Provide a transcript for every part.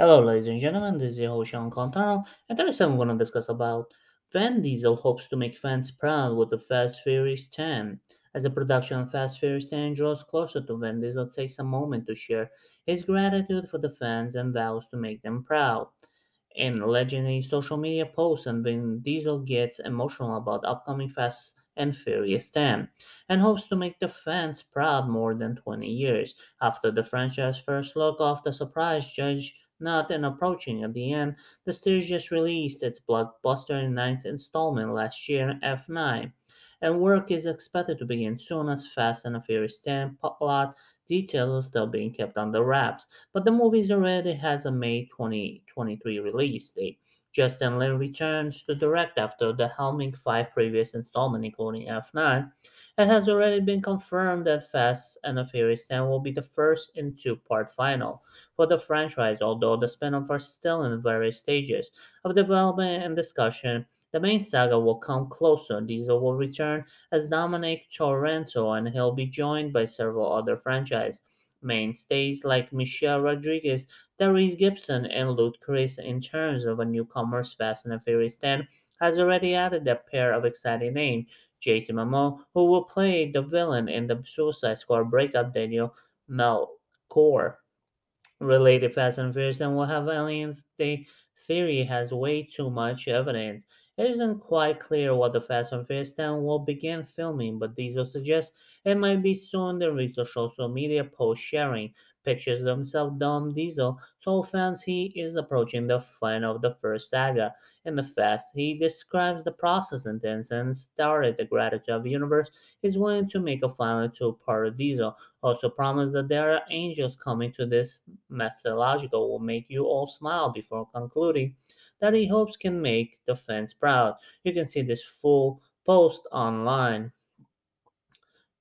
Hello, ladies and gentlemen. This is your host Sean Contano, and today I'm going to discuss about Vin Diesel hopes to make fans proud with the Fast Furious 10. As the production of Fast Furious 10 draws closer to Vin Diesel takes a moment to share his gratitude for the fans and vows to make them proud. In legendary social media posts, and Vin Diesel gets emotional about upcoming Fast and Furious 10 and hopes to make the fans proud more than 20 years after the franchise first look off the surprise judge not and approaching. At the end, the series just released its blockbuster ninth installment last year, F9, and work is expected to begin soon as Fast and Furious 10 plot details are still being kept under wraps, but the movie already has a May 2023 release date. Justin Lin returns to direct after the helming five previous installments, including F9. It has already been confirmed that Fast and the Furious 10 will be the first in two-part final for the franchise, although the spin-offs are still in various stages of development and discussion. The main saga will come closer. Diesel will return as Dominic Toretto, and he'll be joined by several other franchise mainstays like Michelle Rodriguez, Tyrese Gibson, and Ludacris in terms of a newcomers Fast and Furious 10 has already added a pair of exciting names. Jason Momoa, who will play the villain in the Suicide Squad breakout Daniela Melchior. Related Fast and Furious and will have aliens. The theory has way too much evidence. It isn't quite clear what the Fast and Furious 10 will begin filming, but Diesel suggests it might be soon. The recent social media post sharing pictures himself, Dom Diesel, told fans he is approaching the final of the first saga. In the Fast, he describes the process intense and started the gratitude of the universe is willing to make a final two-part of Diesel. Also promised that there are angels coming to this methodological will make you all smile before concluding that he hopes can make the fans proud. You can see this full post online.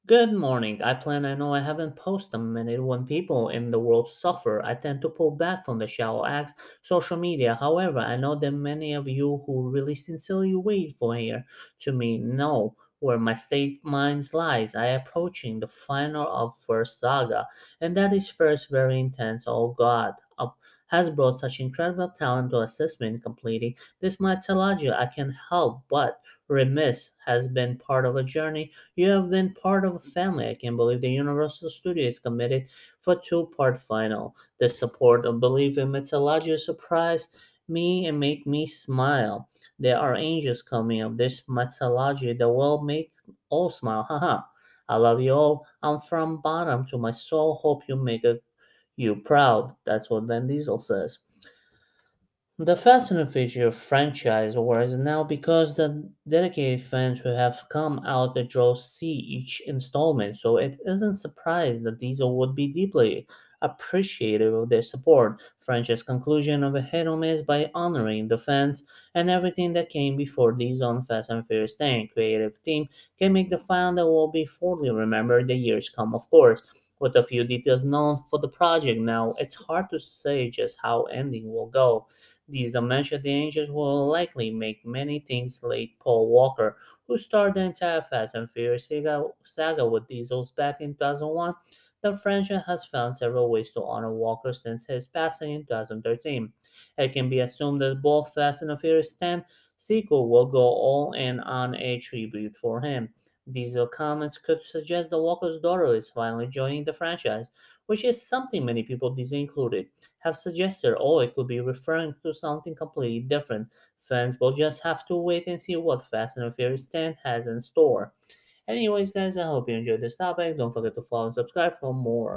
Good morning. I plan I know I haven't posted a minute when people in the world suffer. I tend to pull back from the shallow acts, social media. However, I know that many of you who really sincerely wait for here to me know where my state mind lies. I approaching the final of first saga, and that is first very intense. Oh God, up has brought such incredible talent to assist me in completing this mythology. I can help but remiss has been part of a journey. You have been part of a family. I can't believe the Universal Studio is committed for two-part final. The support of belief in mythology surprised me and make me smile. There are angels coming of this mythology that will make all smile. Haha. I love you all. I'm from bottom to my soul. Hope you make a you proud. That's what Vin Diesel says. The Fast and Furious franchise was now because the dedicated fans who have come out the draw see each installment, so it isn't surprised that Diesel would be deeply appreciative of their support. Franchise conclusion of a hit or miss by honoring the fans and everything that came before Diesel on Fast and Furious 10. Creative team can make the final that will be fondly remembered the years come, of course with a few details known for the project now, it's hard to say just how ending will go. These mentioned the Angels will likely make many things late Paul Walker, who starred the entire Fast and Furious saga, saga with Diesels back in 2001. The franchise has found several ways to honor Walker since his passing in 2013. It can be assumed that both Fast and the Furious 10 sequel will go all in on a tribute for him. These comments could suggest that Walker's daughter is finally joining the franchise, which is something many people, Diesel included, have suggested, or it could be referring to something completely different. Fans will just have to wait and see what Fast and Furious 10 has in store. Anyways, guys, I hope you enjoyed this topic. Don't forget to follow and subscribe for more.